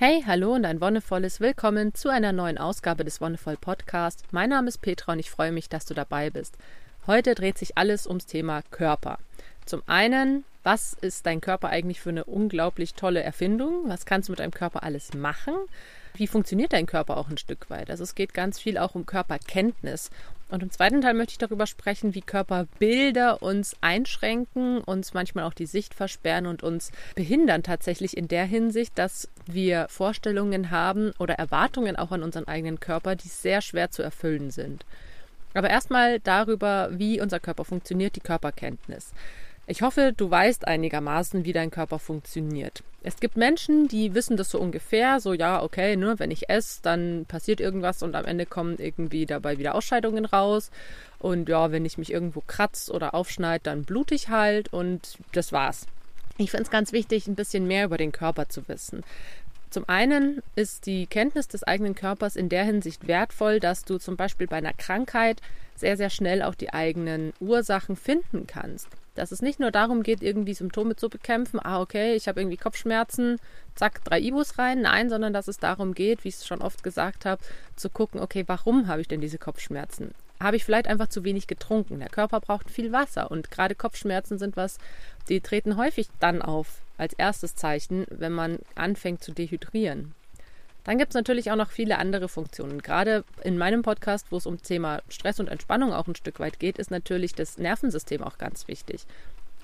Hey, hallo und ein wonnevolles Willkommen zu einer neuen Ausgabe des Wonnevoll Podcast. Mein Name ist Petra und ich freue mich, dass du dabei bist. Heute dreht sich alles ums Thema Körper. Zum einen, was ist dein Körper eigentlich für eine unglaublich tolle Erfindung? Was kannst du mit deinem Körper alles machen? Wie funktioniert dein Körper auch ein Stück weit? Also es geht ganz viel auch um Körperkenntnis. Und im zweiten Teil möchte ich darüber sprechen, wie Körperbilder uns einschränken, uns manchmal auch die Sicht versperren und uns behindern tatsächlich in der Hinsicht, dass wir Vorstellungen haben oder Erwartungen auch an unseren eigenen Körper, die sehr schwer zu erfüllen sind. Aber erstmal darüber, wie unser Körper funktioniert, die Körperkenntnis. Ich hoffe, du weißt einigermaßen, wie dein Körper funktioniert. Es gibt Menschen, die wissen das so ungefähr, so ja, okay, ne, wenn ich esse, dann passiert irgendwas und am Ende kommen irgendwie dabei wieder Ausscheidungen raus. Und ja, wenn ich mich irgendwo kratze oder aufschneide, dann blute ich halt und das war's. Ich finde es ganz wichtig, ein bisschen mehr über den Körper zu wissen. Zum einen ist die Kenntnis des eigenen Körpers in der Hinsicht wertvoll, dass du zum Beispiel bei einer Krankheit sehr, sehr schnell auch die eigenen Ursachen finden kannst dass es nicht nur darum geht, irgendwie Symptome zu bekämpfen, ah, okay, ich habe irgendwie Kopfschmerzen, zack, drei Ibus rein. Nein, sondern dass es darum geht, wie ich es schon oft gesagt habe, zu gucken, okay, warum habe ich denn diese Kopfschmerzen? Habe ich vielleicht einfach zu wenig getrunken? Der Körper braucht viel Wasser und gerade Kopfschmerzen sind was, die treten häufig dann auf als erstes Zeichen, wenn man anfängt zu dehydrieren. Dann gibt es natürlich auch noch viele andere Funktionen. Gerade in meinem Podcast, wo es um Thema Stress und Entspannung auch ein Stück weit geht, ist natürlich das Nervensystem auch ganz wichtig.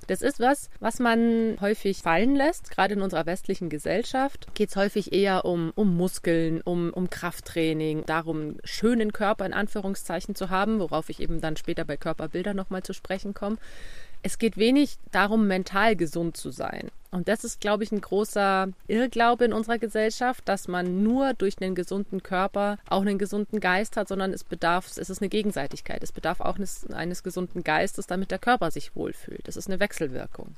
Das ist was, was man häufig fallen lässt. Gerade in unserer westlichen Gesellschaft geht es häufig eher um, um Muskeln, um, um Krafttraining, darum, einen schönen Körper in Anführungszeichen zu haben, worauf ich eben dann später bei Körperbildern nochmal zu sprechen komme. Es geht wenig darum, mental gesund zu sein. Und das ist, glaube ich, ein großer Irrglaube in unserer Gesellschaft, dass man nur durch einen gesunden Körper auch einen gesunden Geist hat, sondern es bedarf, es ist eine Gegenseitigkeit. Es bedarf auch eines, eines gesunden Geistes, damit der Körper sich wohlfühlt. Es ist eine Wechselwirkung.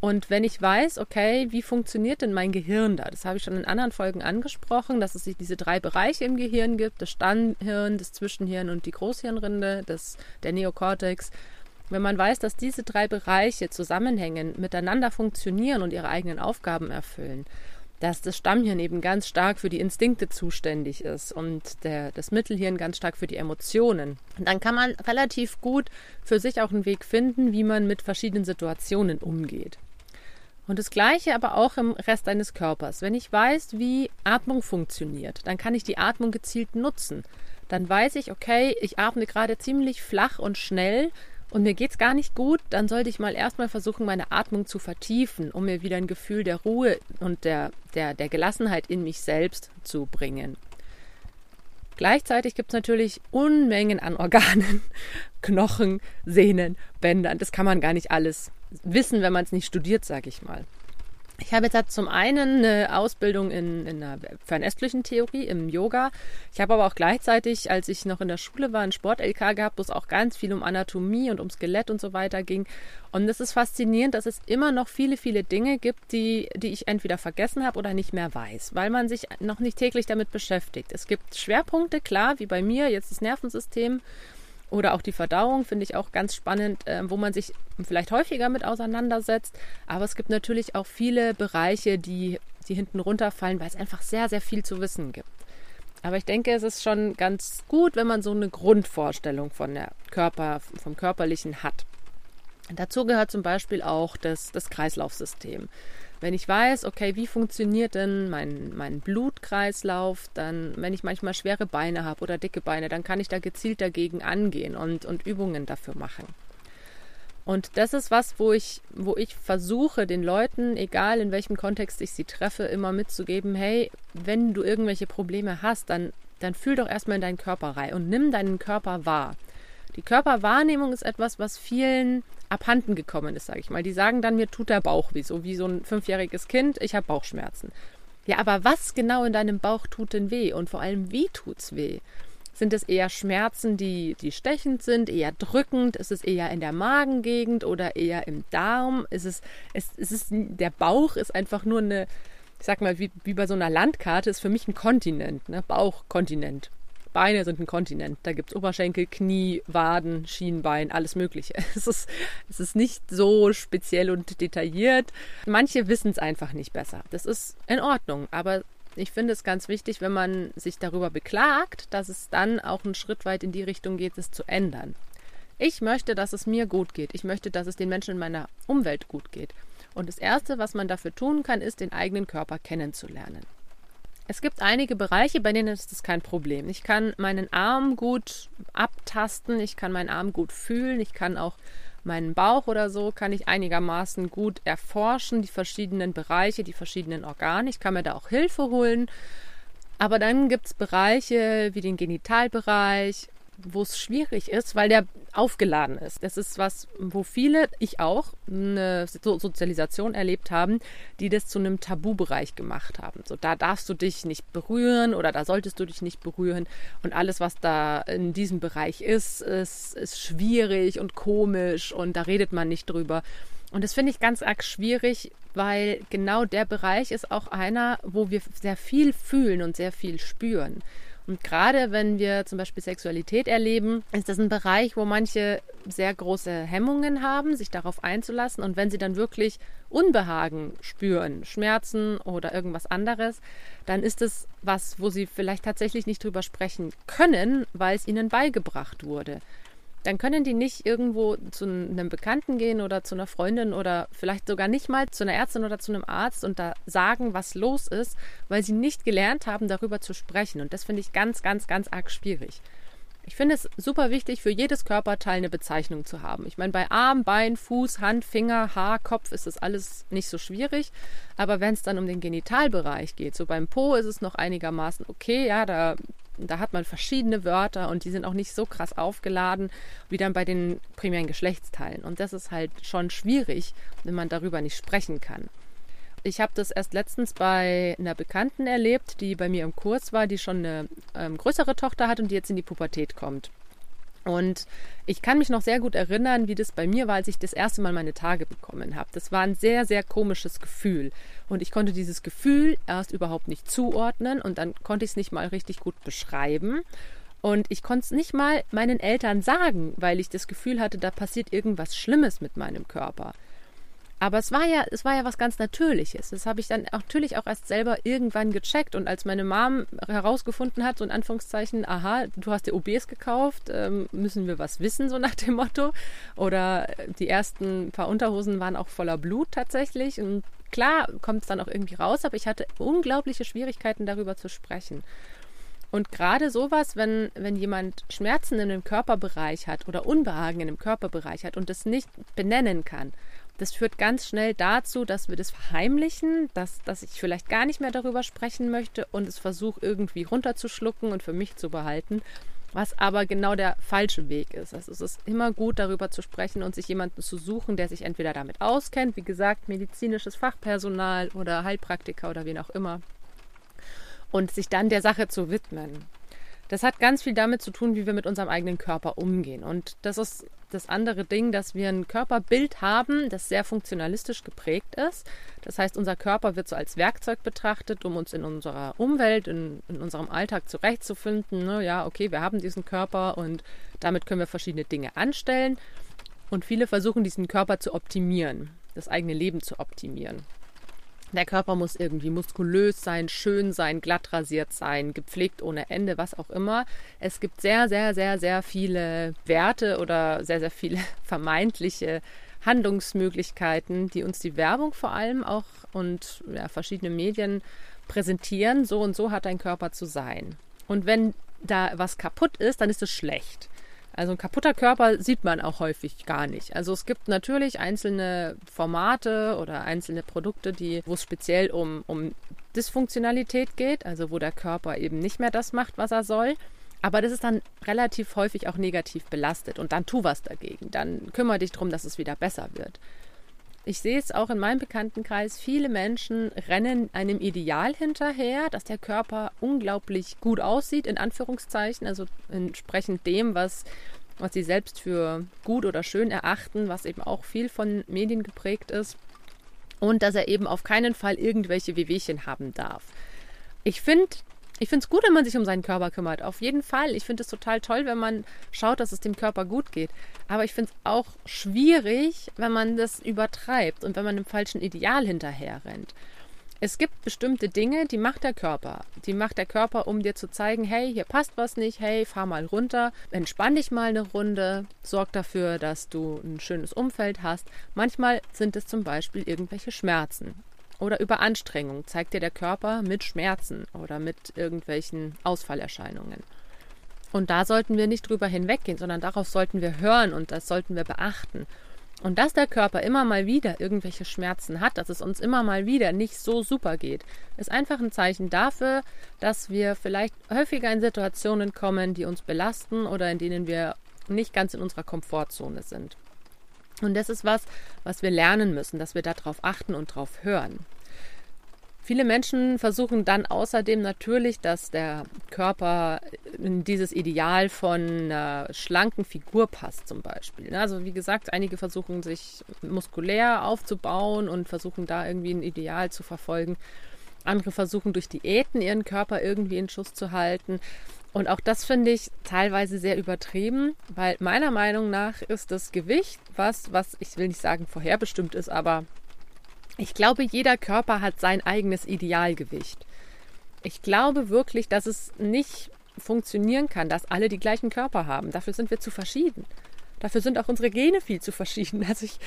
Und wenn ich weiß, okay, wie funktioniert denn mein Gehirn da? Das habe ich schon in anderen Folgen angesprochen, dass es sich diese drei Bereiche im Gehirn gibt: das Stammhirn, das Zwischenhirn und die Großhirnrinde, das, der Neokortex. Wenn man weiß, dass diese drei Bereiche zusammenhängen, miteinander funktionieren und ihre eigenen Aufgaben erfüllen, dass das Stammhirn eben ganz stark für die Instinkte zuständig ist und der, das Mittelhirn ganz stark für die Emotionen, dann kann man relativ gut für sich auch einen Weg finden, wie man mit verschiedenen Situationen umgeht. Und das Gleiche aber auch im Rest deines Körpers. Wenn ich weiß, wie Atmung funktioniert, dann kann ich die Atmung gezielt nutzen. Dann weiß ich, okay, ich atme gerade ziemlich flach und schnell und mir geht es gar nicht gut, dann sollte ich mal erstmal versuchen, meine Atmung zu vertiefen, um mir wieder ein Gefühl der Ruhe und der, der, der Gelassenheit in mich selbst zu bringen. Gleichzeitig gibt es natürlich Unmengen an Organen, Knochen, Sehnen, Bändern. Das kann man gar nicht alles wissen, wenn man es nicht studiert, sage ich mal. Ich habe jetzt zum einen eine Ausbildung in, in einer fernöstlichen Theorie im Yoga. Ich habe aber auch gleichzeitig, als ich noch in der Schule war, einen Sport-LK gehabt, wo es auch ganz viel um Anatomie und um Skelett und so weiter ging. Und es ist faszinierend, dass es immer noch viele, viele Dinge gibt, die, die ich entweder vergessen habe oder nicht mehr weiß, weil man sich noch nicht täglich damit beschäftigt. Es gibt Schwerpunkte, klar, wie bei mir, jetzt das Nervensystem oder auch die Verdauung finde ich auch ganz spannend, äh, wo man sich vielleicht häufiger mit auseinandersetzt. Aber es gibt natürlich auch viele Bereiche, die, die hinten runterfallen, weil es einfach sehr, sehr viel zu wissen gibt. Aber ich denke, es ist schon ganz gut, wenn man so eine Grundvorstellung von der Körper, vom Körperlichen hat. Dazu gehört zum Beispiel auch das, das Kreislaufsystem. Wenn ich weiß, okay, wie funktioniert denn mein, mein Blutkreislauf, dann, wenn ich manchmal schwere Beine habe oder dicke Beine, dann kann ich da gezielt dagegen angehen und, und Übungen dafür machen. Und das ist was, wo ich, wo ich versuche, den Leuten, egal in welchem Kontext ich sie treffe, immer mitzugeben, hey, wenn du irgendwelche Probleme hast, dann, dann fühl doch erstmal in deinen Körper rein und nimm deinen Körper wahr. Die Körperwahrnehmung ist etwas, was vielen abhanden gekommen ist, sage ich mal. Die sagen dann, mir tut der Bauch weh, so wie so ein fünfjähriges Kind, ich habe Bauchschmerzen. Ja, aber was genau in deinem Bauch tut denn weh und vor allem wie tut's weh? Sind es eher Schmerzen, die, die stechend sind, eher drückend? Ist es eher in der Magengegend oder eher im Darm? Ist es, ist, ist es, der Bauch ist einfach nur eine, ich sag mal, wie, wie bei so einer Landkarte, ist für mich ein Kontinent, ne? Bauchkontinent. Beine sind ein Kontinent. Da gibt es Oberschenkel, Knie, Waden, Schienbein, alles Mögliche. Es ist, es ist nicht so speziell und detailliert. Manche wissen es einfach nicht besser. Das ist in Ordnung, aber ich finde es ganz wichtig, wenn man sich darüber beklagt, dass es dann auch einen Schritt weit in die Richtung geht, es zu ändern. Ich möchte, dass es mir gut geht. Ich möchte, dass es den Menschen in meiner Umwelt gut geht. Und das Erste, was man dafür tun kann, ist, den eigenen Körper kennenzulernen. Es gibt einige Bereiche, bei denen ist das kein Problem. Ich kann meinen Arm gut abtasten, ich kann meinen Arm gut fühlen, ich kann auch meinen Bauch oder so, kann ich einigermaßen gut erforschen, die verschiedenen Bereiche, die verschiedenen Organe. Ich kann mir da auch Hilfe holen. Aber dann gibt es Bereiche wie den Genitalbereich wo es schwierig ist, weil der aufgeladen ist. Das ist was, wo viele, ich auch, eine Sozialisation erlebt haben, die das zu einem Tabubereich gemacht haben. So, da darfst du dich nicht berühren oder da solltest du dich nicht berühren. Und alles, was da in diesem Bereich ist, ist, ist schwierig und komisch und da redet man nicht drüber. Und das finde ich ganz arg schwierig, weil genau der Bereich ist auch einer, wo wir sehr viel fühlen und sehr viel spüren. Und gerade wenn wir zum Beispiel Sexualität erleben, ist das ein Bereich, wo manche sehr große Hemmungen haben, sich darauf einzulassen. Und wenn sie dann wirklich Unbehagen spüren, Schmerzen oder irgendwas anderes, dann ist es was, wo sie vielleicht tatsächlich nicht drüber sprechen können, weil es ihnen beigebracht wurde dann können die nicht irgendwo zu einem Bekannten gehen oder zu einer Freundin oder vielleicht sogar nicht mal zu einer Ärztin oder zu einem Arzt und da sagen, was los ist, weil sie nicht gelernt haben, darüber zu sprechen. Und das finde ich ganz, ganz, ganz arg schwierig. Ich finde es super wichtig, für jedes Körperteil eine Bezeichnung zu haben. Ich meine, bei Arm, Bein, Fuß, Hand, Finger, Haar, Kopf ist das alles nicht so schwierig. Aber wenn es dann um den Genitalbereich geht, so beim Po ist es noch einigermaßen okay, ja, da da hat man verschiedene Wörter und die sind auch nicht so krass aufgeladen wie dann bei den primären Geschlechtsteilen. Und das ist halt schon schwierig, wenn man darüber nicht sprechen kann. Ich habe das erst letztens bei einer Bekannten erlebt, die bei mir im Kurs war, die schon eine ähm, größere Tochter hat und die jetzt in die Pubertät kommt. Und ich kann mich noch sehr gut erinnern, wie das bei mir war, als ich das erste Mal meine Tage bekommen habe. Das war ein sehr, sehr komisches Gefühl. Und ich konnte dieses Gefühl erst überhaupt nicht zuordnen und dann konnte ich es nicht mal richtig gut beschreiben. Und ich konnte es nicht mal meinen Eltern sagen, weil ich das Gefühl hatte, da passiert irgendwas Schlimmes mit meinem Körper. Aber es war ja, es war ja was ganz Natürliches. Das habe ich dann natürlich auch erst selber irgendwann gecheckt. Und als meine Mom herausgefunden hat, so in Anführungszeichen, aha, du hast dir OBs gekauft, ähm, müssen wir was wissen, so nach dem Motto. Oder die ersten paar Unterhosen waren auch voller Blut tatsächlich. Und klar kommt es dann auch irgendwie raus, aber ich hatte unglaubliche Schwierigkeiten darüber zu sprechen. Und gerade sowas, wenn, wenn jemand Schmerzen in dem Körperbereich hat oder Unbehagen in dem Körperbereich hat und das nicht benennen kann, das führt ganz schnell dazu, dass wir das verheimlichen, dass, dass ich vielleicht gar nicht mehr darüber sprechen möchte und es versuche irgendwie runterzuschlucken und für mich zu behalten, was aber genau der falsche Weg ist. Also es ist immer gut, darüber zu sprechen und sich jemanden zu suchen, der sich entweder damit auskennt, wie gesagt, medizinisches Fachpersonal oder Heilpraktiker oder wen auch immer, und sich dann der Sache zu widmen. Das hat ganz viel damit zu tun, wie wir mit unserem eigenen Körper umgehen. Und das ist das andere Ding, dass wir ein Körperbild haben, das sehr funktionalistisch geprägt ist. Das heißt, unser Körper wird so als Werkzeug betrachtet, um uns in unserer Umwelt, in, in unserem Alltag zurechtzufinden. Ne? Ja, okay, wir haben diesen Körper und damit können wir verschiedene Dinge anstellen. Und viele versuchen, diesen Körper zu optimieren, das eigene Leben zu optimieren. Der Körper muss irgendwie muskulös sein, schön sein, glatt rasiert sein, gepflegt ohne Ende, was auch immer. Es gibt sehr, sehr, sehr, sehr viele Werte oder sehr, sehr viele vermeintliche Handlungsmöglichkeiten, die uns die Werbung vor allem auch und ja, verschiedene Medien präsentieren. So und so hat dein Körper zu sein. Und wenn da was kaputt ist, dann ist es schlecht. Also ein kaputter Körper sieht man auch häufig gar nicht. Also es gibt natürlich einzelne Formate oder einzelne Produkte, die, wo es speziell um, um Dysfunktionalität geht, also wo der Körper eben nicht mehr das macht, was er soll. Aber das ist dann relativ häufig auch negativ belastet und dann tu was dagegen. Dann kümmere dich darum, dass es wieder besser wird. Ich sehe es auch in meinem Bekanntenkreis, viele Menschen rennen einem Ideal hinterher, dass der Körper unglaublich gut aussieht, in Anführungszeichen, also entsprechend dem, was, was sie selbst für gut oder schön erachten, was eben auch viel von Medien geprägt ist. Und dass er eben auf keinen Fall irgendwelche Wehwehchen haben darf. Ich finde, ich finde es gut, wenn man sich um seinen Körper kümmert. Auf jeden Fall. Ich finde es total toll, wenn man schaut, dass es dem Körper gut geht. Aber ich finde es auch schwierig, wenn man das übertreibt und wenn man dem falschen Ideal hinterher rennt. Es gibt bestimmte Dinge, die macht der Körper. Die macht der Körper, um dir zu zeigen, hey, hier passt was nicht, hey, fahr mal runter, entspann dich mal eine Runde, sorg dafür, dass du ein schönes Umfeld hast. Manchmal sind es zum Beispiel irgendwelche Schmerzen. Oder Überanstrengung zeigt dir der Körper mit Schmerzen oder mit irgendwelchen Ausfallerscheinungen. Und da sollten wir nicht drüber hinweggehen, sondern darauf sollten wir hören und das sollten wir beachten. Und dass der Körper immer mal wieder irgendwelche Schmerzen hat, dass es uns immer mal wieder nicht so super geht, ist einfach ein Zeichen dafür, dass wir vielleicht häufiger in Situationen kommen, die uns belasten oder in denen wir nicht ganz in unserer Komfortzone sind. Und das ist was, was wir lernen müssen, dass wir darauf achten und darauf hören. Viele Menschen versuchen dann außerdem natürlich, dass der Körper in dieses Ideal von einer schlanken Figur passt zum Beispiel. Also wie gesagt, einige versuchen sich muskulär aufzubauen und versuchen da irgendwie ein Ideal zu verfolgen. Andere versuchen durch Diäten ihren Körper irgendwie in Schuss zu halten. Und auch das finde ich teilweise sehr übertrieben, weil meiner Meinung nach ist das Gewicht was, was ich will nicht sagen vorherbestimmt ist, aber ich glaube, jeder Körper hat sein eigenes Idealgewicht. Ich glaube wirklich, dass es nicht funktionieren kann, dass alle die gleichen Körper haben. Dafür sind wir zu verschieden. Dafür sind auch unsere Gene viel zu verschieden. Also ich,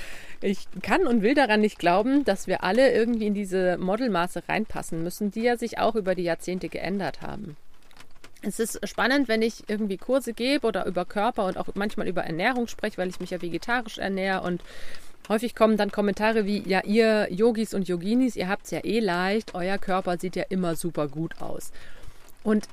ich kann und will daran nicht glauben, dass wir alle irgendwie in diese Modelmaße reinpassen müssen, die ja sich auch über die Jahrzehnte geändert haben. Es ist spannend, wenn ich irgendwie Kurse gebe oder über Körper und auch manchmal über Ernährung spreche, weil ich mich ja vegetarisch ernähre und Häufig kommen dann Kommentare wie, ja, ihr Yogis und Yoginis, ihr habt es ja eh leicht, euer Körper sieht ja immer super gut aus. Und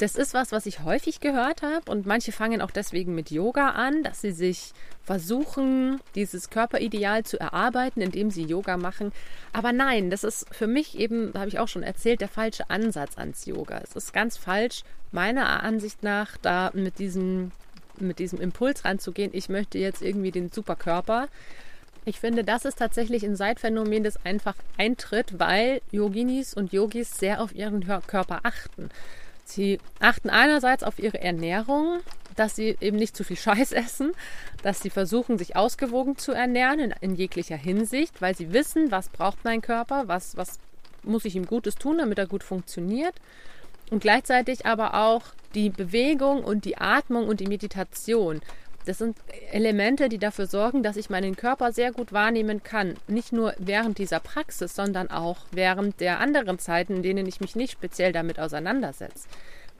das ist was, was ich häufig gehört habe und manche fangen auch deswegen mit Yoga an, dass sie sich versuchen, dieses Körperideal zu erarbeiten, indem sie Yoga machen. Aber nein, das ist für mich eben, habe ich auch schon erzählt, der falsche Ansatz ans Yoga. Es ist ganz falsch, meiner Ansicht nach, da mit diesem, mit diesem Impuls ranzugehen, ich möchte jetzt irgendwie den Superkörper. Ich finde, das ist tatsächlich ein Seitphänomen, das einfach eintritt, weil Yoginis und Yogis sehr auf ihren Körper achten. Sie achten einerseits auf ihre Ernährung, dass sie eben nicht zu viel Scheiß essen, dass sie versuchen, sich ausgewogen zu ernähren in, in, jeglicher Hinsicht, weil sie wissen, was braucht mein Körper, was, was muss ich ihm Gutes tun, damit er gut funktioniert. Und gleichzeitig aber auch die Bewegung und die Atmung und die Meditation. Das sind Elemente, die dafür sorgen, dass ich meinen Körper sehr gut wahrnehmen kann. Nicht nur während dieser Praxis, sondern auch während der anderen Zeiten, in denen ich mich nicht speziell damit auseinandersetze.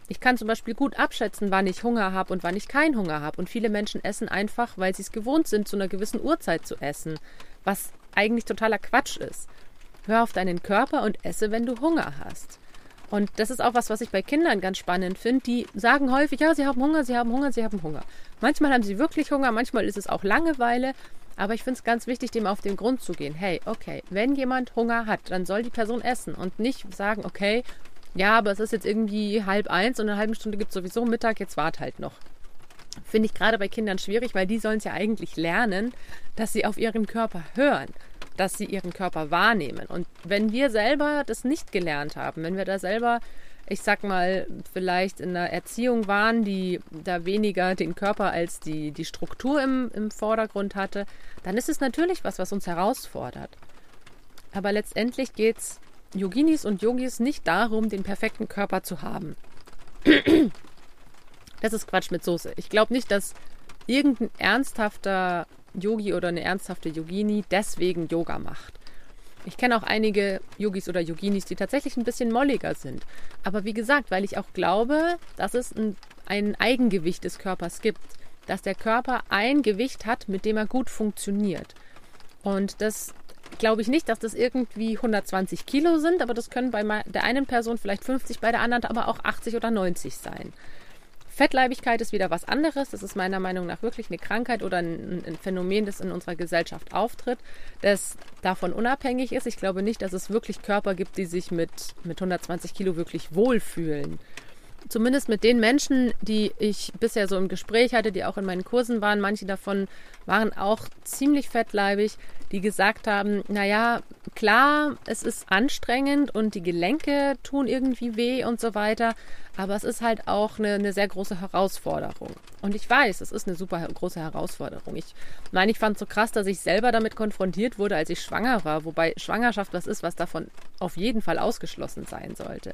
Ich kann zum Beispiel gut abschätzen, wann ich Hunger habe und wann ich keinen Hunger habe. Und viele Menschen essen einfach, weil sie es gewohnt sind, zu einer gewissen Uhrzeit zu essen, was eigentlich totaler Quatsch ist. Hör auf deinen Körper und esse, wenn du Hunger hast. Und das ist auch was, was ich bei Kindern ganz spannend finde. Die sagen häufig, ja, sie haben Hunger, sie haben Hunger, sie haben Hunger. Manchmal haben sie wirklich Hunger, manchmal ist es auch Langeweile. Aber ich finde es ganz wichtig, dem auf den Grund zu gehen. Hey, okay, wenn jemand Hunger hat, dann soll die Person essen und nicht sagen, okay, ja, aber es ist jetzt irgendwie halb eins und in einer halben Stunde gibt es sowieso Mittag, jetzt wart halt noch. Finde ich gerade bei Kindern schwierig, weil die sollen es ja eigentlich lernen, dass sie auf ihren Körper hören dass sie ihren Körper wahrnehmen. Und wenn wir selber das nicht gelernt haben, wenn wir da selber, ich sag mal, vielleicht in einer Erziehung waren, die da weniger den Körper als die, die Struktur im, im Vordergrund hatte, dann ist es natürlich was, was uns herausfordert. Aber letztendlich geht es Yoginis und Yogis nicht darum, den perfekten Körper zu haben. Das ist Quatsch mit Soße. Ich glaube nicht, dass irgendein ernsthafter Yogi oder eine ernsthafte Yogini deswegen Yoga macht. Ich kenne auch einige Yogis oder Yoginis, die tatsächlich ein bisschen molliger sind. Aber wie gesagt, weil ich auch glaube, dass es ein, ein Eigengewicht des Körpers gibt. Dass der Körper ein Gewicht hat, mit dem er gut funktioniert. Und das glaube ich nicht, dass das irgendwie 120 Kilo sind, aber das können bei der einen Person vielleicht 50, bei der anderen aber auch 80 oder 90 sein. Fettleibigkeit ist wieder was anderes. Das ist meiner Meinung nach wirklich eine Krankheit oder ein, ein, Phänomen, das in unserer Gesellschaft auftritt, das davon unabhängig ist. Ich glaube nicht, dass es wirklich Körper gibt, die sich mit, mit 120 Kilo wirklich wohlfühlen. Zumindest mit den Menschen, die ich bisher so im Gespräch hatte, die auch in meinen Kursen waren, manche davon waren auch ziemlich fettleibig, die gesagt haben, naja, klar, es ist anstrengend und die Gelenke tun irgendwie weh und so weiter, aber es ist halt auch eine, eine sehr große Herausforderung. Und ich weiß, es ist eine super große Herausforderung. Ich meine, ich fand es so krass, dass ich selber damit konfrontiert wurde, als ich schwanger war, wobei Schwangerschaft was ist, was davon auf jeden Fall ausgeschlossen sein sollte.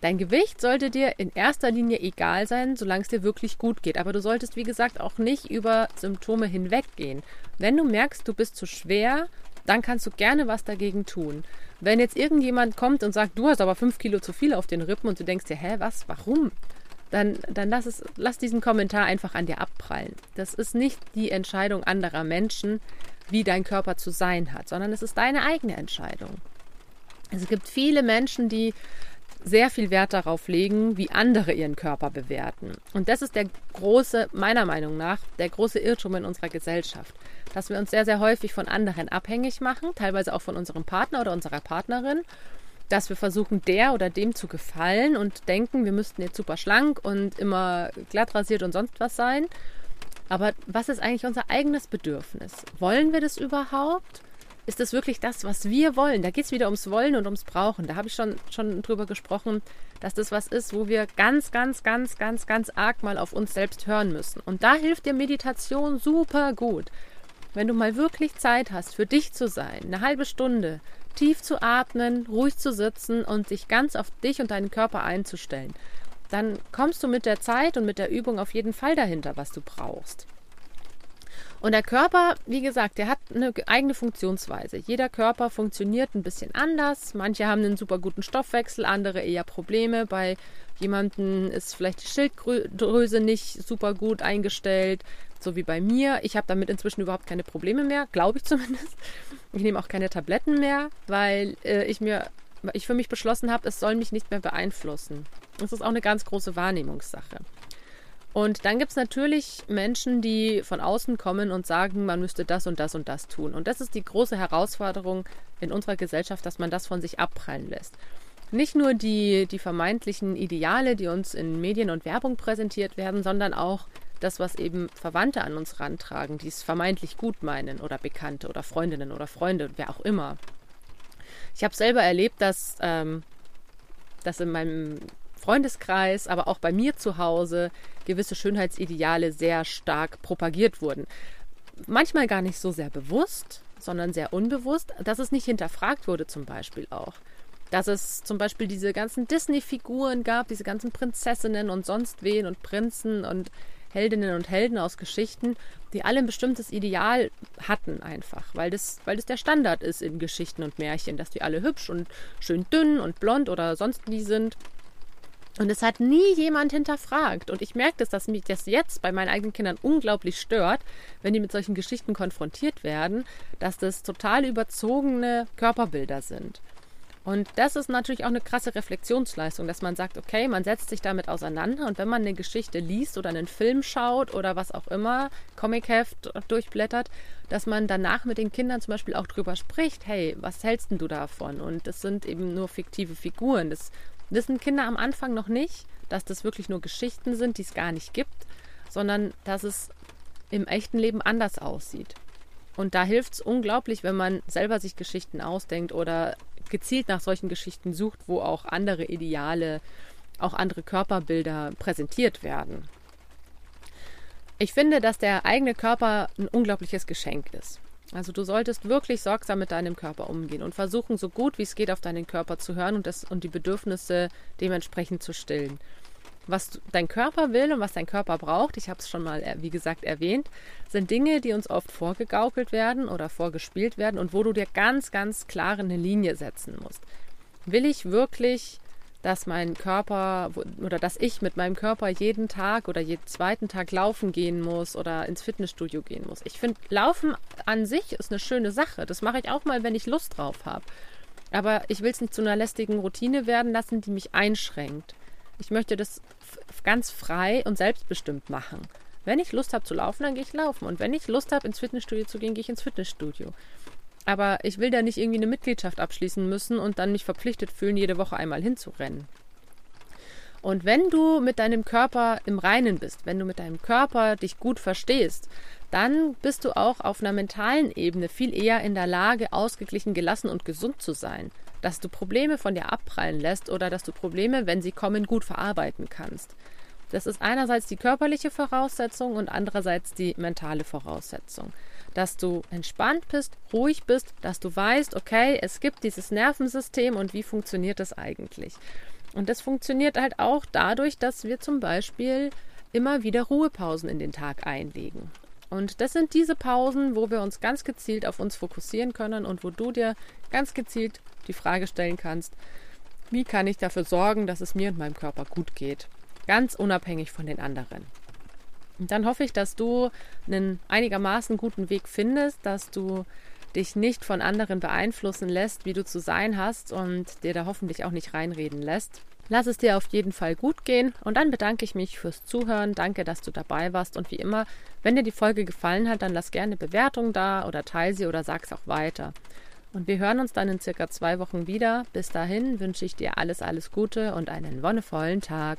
Dein Gewicht sollte dir in erster Linie egal sein, solange es dir wirklich gut geht. Aber du solltest, wie gesagt, auch nicht über Symptome hinweggehen. Wenn du merkst, du bist zu schwer, dann kannst du gerne was dagegen tun. Wenn jetzt irgendjemand kommt und sagt, du hast aber fünf Kilo zu viel auf den Rippen und du denkst dir, hä, was, warum? Dann, dann lass, es, lass diesen Kommentar einfach an dir abprallen. Das ist nicht die Entscheidung anderer Menschen, wie dein Körper zu sein hat, sondern es ist deine eigene Entscheidung. Es gibt viele Menschen, die sehr viel Wert darauf legen, wie andere ihren Körper bewerten. Und das ist der große, meiner Meinung nach, der große Irrtum in unserer Gesellschaft, dass wir uns sehr, sehr häufig von anderen abhängig machen, teilweise auch von unserem Partner oder unserer Partnerin, dass wir versuchen, der oder dem zu gefallen und denken, wir müssten jetzt super schlank und immer glatt rasiert und sonst was sein. Aber was ist eigentlich unser eigenes Bedürfnis? Wollen wir das überhaupt? Ist das wirklich das, was wir wollen? Da geht es wieder ums Wollen und ums Brauchen. Da habe ich schon, schon drüber gesprochen, dass das was ist, wo wir ganz, ganz, ganz, ganz, ganz arg mal auf uns selbst hören müssen. Und da hilft dir Meditation super gut. Wenn du mal wirklich Zeit hast, für dich zu sein, eine halbe Stunde, tief zu atmen, ruhig zu sitzen und sich ganz auf dich und deinen Körper einzustellen, dann kommst du mit der Zeit und mit der Übung auf jeden Fall dahinter, was du brauchst. Und der Körper, wie gesagt, der hat eine eigene Funktionsweise. Jeder Körper funktioniert ein bisschen anders. Manche haben einen super guten Stoffwechsel, andere eher Probleme. Bei jemandem ist vielleicht die Schilddrüse nicht super gut eingestellt, so wie bei mir. Ich habe damit inzwischen überhaupt keine Probleme mehr, glaube ich zumindest. Ich nehme auch keine Tabletten mehr, weil äh, ich mir ich für mich beschlossen habe, es soll mich nicht mehr beeinflussen. Das ist auch eine ganz große Wahrnehmungssache. Und dann gibt es natürlich Menschen, die von außen kommen und sagen, man müsste das und das und das tun. Und das ist die große Herausforderung in unserer Gesellschaft, dass man das von sich abprallen lässt. Nicht nur die, die vermeintlichen Ideale, die uns in Medien und Werbung präsentiert werden, sondern auch das, was eben Verwandte an uns rantragen, die es vermeintlich gut meinen oder Bekannte oder Freundinnen oder Freunde, wer auch immer. Ich habe selber erlebt, dass, ähm, dass in meinem Freundeskreis, aber auch bei mir zu Hause gewisse Schönheitsideale sehr stark propagiert wurden. Manchmal gar nicht so sehr bewusst, sondern sehr unbewusst, dass es nicht hinterfragt wurde zum Beispiel auch. Dass es zum Beispiel diese ganzen Disney-Figuren gab, diese ganzen Prinzessinnen und sonst wen und Prinzen und Heldinnen und Helden aus Geschichten, die alle ein bestimmtes Ideal hatten einfach, weil das, weil das der Standard ist in Geschichten und Märchen, dass die alle hübsch und schön dünn und blond oder sonst wie sind. Und es hat nie jemand hinterfragt. Und ich merke das, dass mich das jetzt bei meinen eigenen Kindern unglaublich stört, wenn die mit solchen Geschichten konfrontiert werden, dass das total überzogene Körperbilder sind. Und das ist natürlich auch eine krasse Reflexionsleistung, dass man sagt, okay, man setzt sich damit auseinander und wenn man eine Geschichte liest oder einen Film schaut oder was auch immer, Comicheft durchblättert, dass man danach mit den Kindern zum Beispiel auch drüber spricht, hey, was hältst denn du davon? Und das sind eben nur fiktive Figuren. Das wissen Kinder am Anfang noch nicht, dass das wirklich nur Geschichten sind, die es gar nicht gibt, sondern dass es im echten Leben anders aussieht. Und da hilft es unglaublich, wenn man selber sich Geschichten ausdenkt oder gezielt nach solchen Geschichten sucht, wo auch andere Ideale, auch andere Körperbilder präsentiert werden. Ich finde, dass der eigene Körper ein unglaubliches Geschenk ist. Also du solltest wirklich sorgsam mit deinem Körper umgehen und versuchen, so gut wie es geht, auf deinen Körper zu hören und, das, und die Bedürfnisse dementsprechend zu stillen. Was dein Körper will und was dein Körper braucht, ich habe es schon mal, äh, wie gesagt, erwähnt, sind Dinge, die uns oft vorgegaukelt werden oder vorgespielt werden und wo du dir ganz, ganz klar eine Linie setzen musst. Will ich wirklich dass mein Körper oder dass ich mit meinem Körper jeden Tag oder jeden zweiten Tag laufen gehen muss oder ins Fitnessstudio gehen muss. Ich finde, Laufen an sich ist eine schöne Sache. Das mache ich auch mal, wenn ich Lust drauf habe. Aber ich will es nicht zu einer lästigen Routine werden lassen, die mich einschränkt. Ich möchte das ganz frei und selbstbestimmt machen. Wenn ich Lust habe zu laufen, dann gehe ich laufen. Und wenn ich Lust habe, ins Fitnessstudio zu gehen, gehe ich ins Fitnessstudio. Aber ich will da nicht irgendwie eine Mitgliedschaft abschließen müssen und dann mich verpflichtet fühlen, jede Woche einmal hinzurennen. Und wenn du mit deinem Körper im Reinen bist, wenn du mit deinem Körper dich gut verstehst, dann bist du auch auf einer mentalen Ebene viel eher in der Lage, ausgeglichen, gelassen und gesund zu sein. Dass du Probleme von dir abprallen lässt oder dass du Probleme, wenn sie kommen, gut verarbeiten kannst. Das ist einerseits die körperliche Voraussetzung und andererseits die mentale Voraussetzung. Dass du entspannt bist, ruhig bist, dass du weißt, okay, es gibt dieses Nervensystem und wie funktioniert das eigentlich. Und das funktioniert halt auch dadurch, dass wir zum Beispiel immer wieder Ruhepausen in den Tag einlegen. Und das sind diese Pausen, wo wir uns ganz gezielt auf uns fokussieren können und wo du dir ganz gezielt die Frage stellen kannst, wie kann ich dafür sorgen, dass es mir und meinem Körper gut geht, ganz unabhängig von den anderen. Dann hoffe ich, dass du einen einigermaßen guten Weg findest, dass du dich nicht von anderen beeinflussen lässt, wie du zu sein hast und dir da hoffentlich auch nicht reinreden lässt. Lass es dir auf jeden Fall gut gehen und dann bedanke ich mich fürs Zuhören. Danke, dass du dabei warst und wie immer, wenn dir die Folge gefallen hat, dann lass gerne Bewertung da oder teile sie oder sag es auch weiter. Und wir hören uns dann in circa zwei Wochen wieder. Bis dahin wünsche ich dir alles, alles Gute und einen wonnevollen Tag.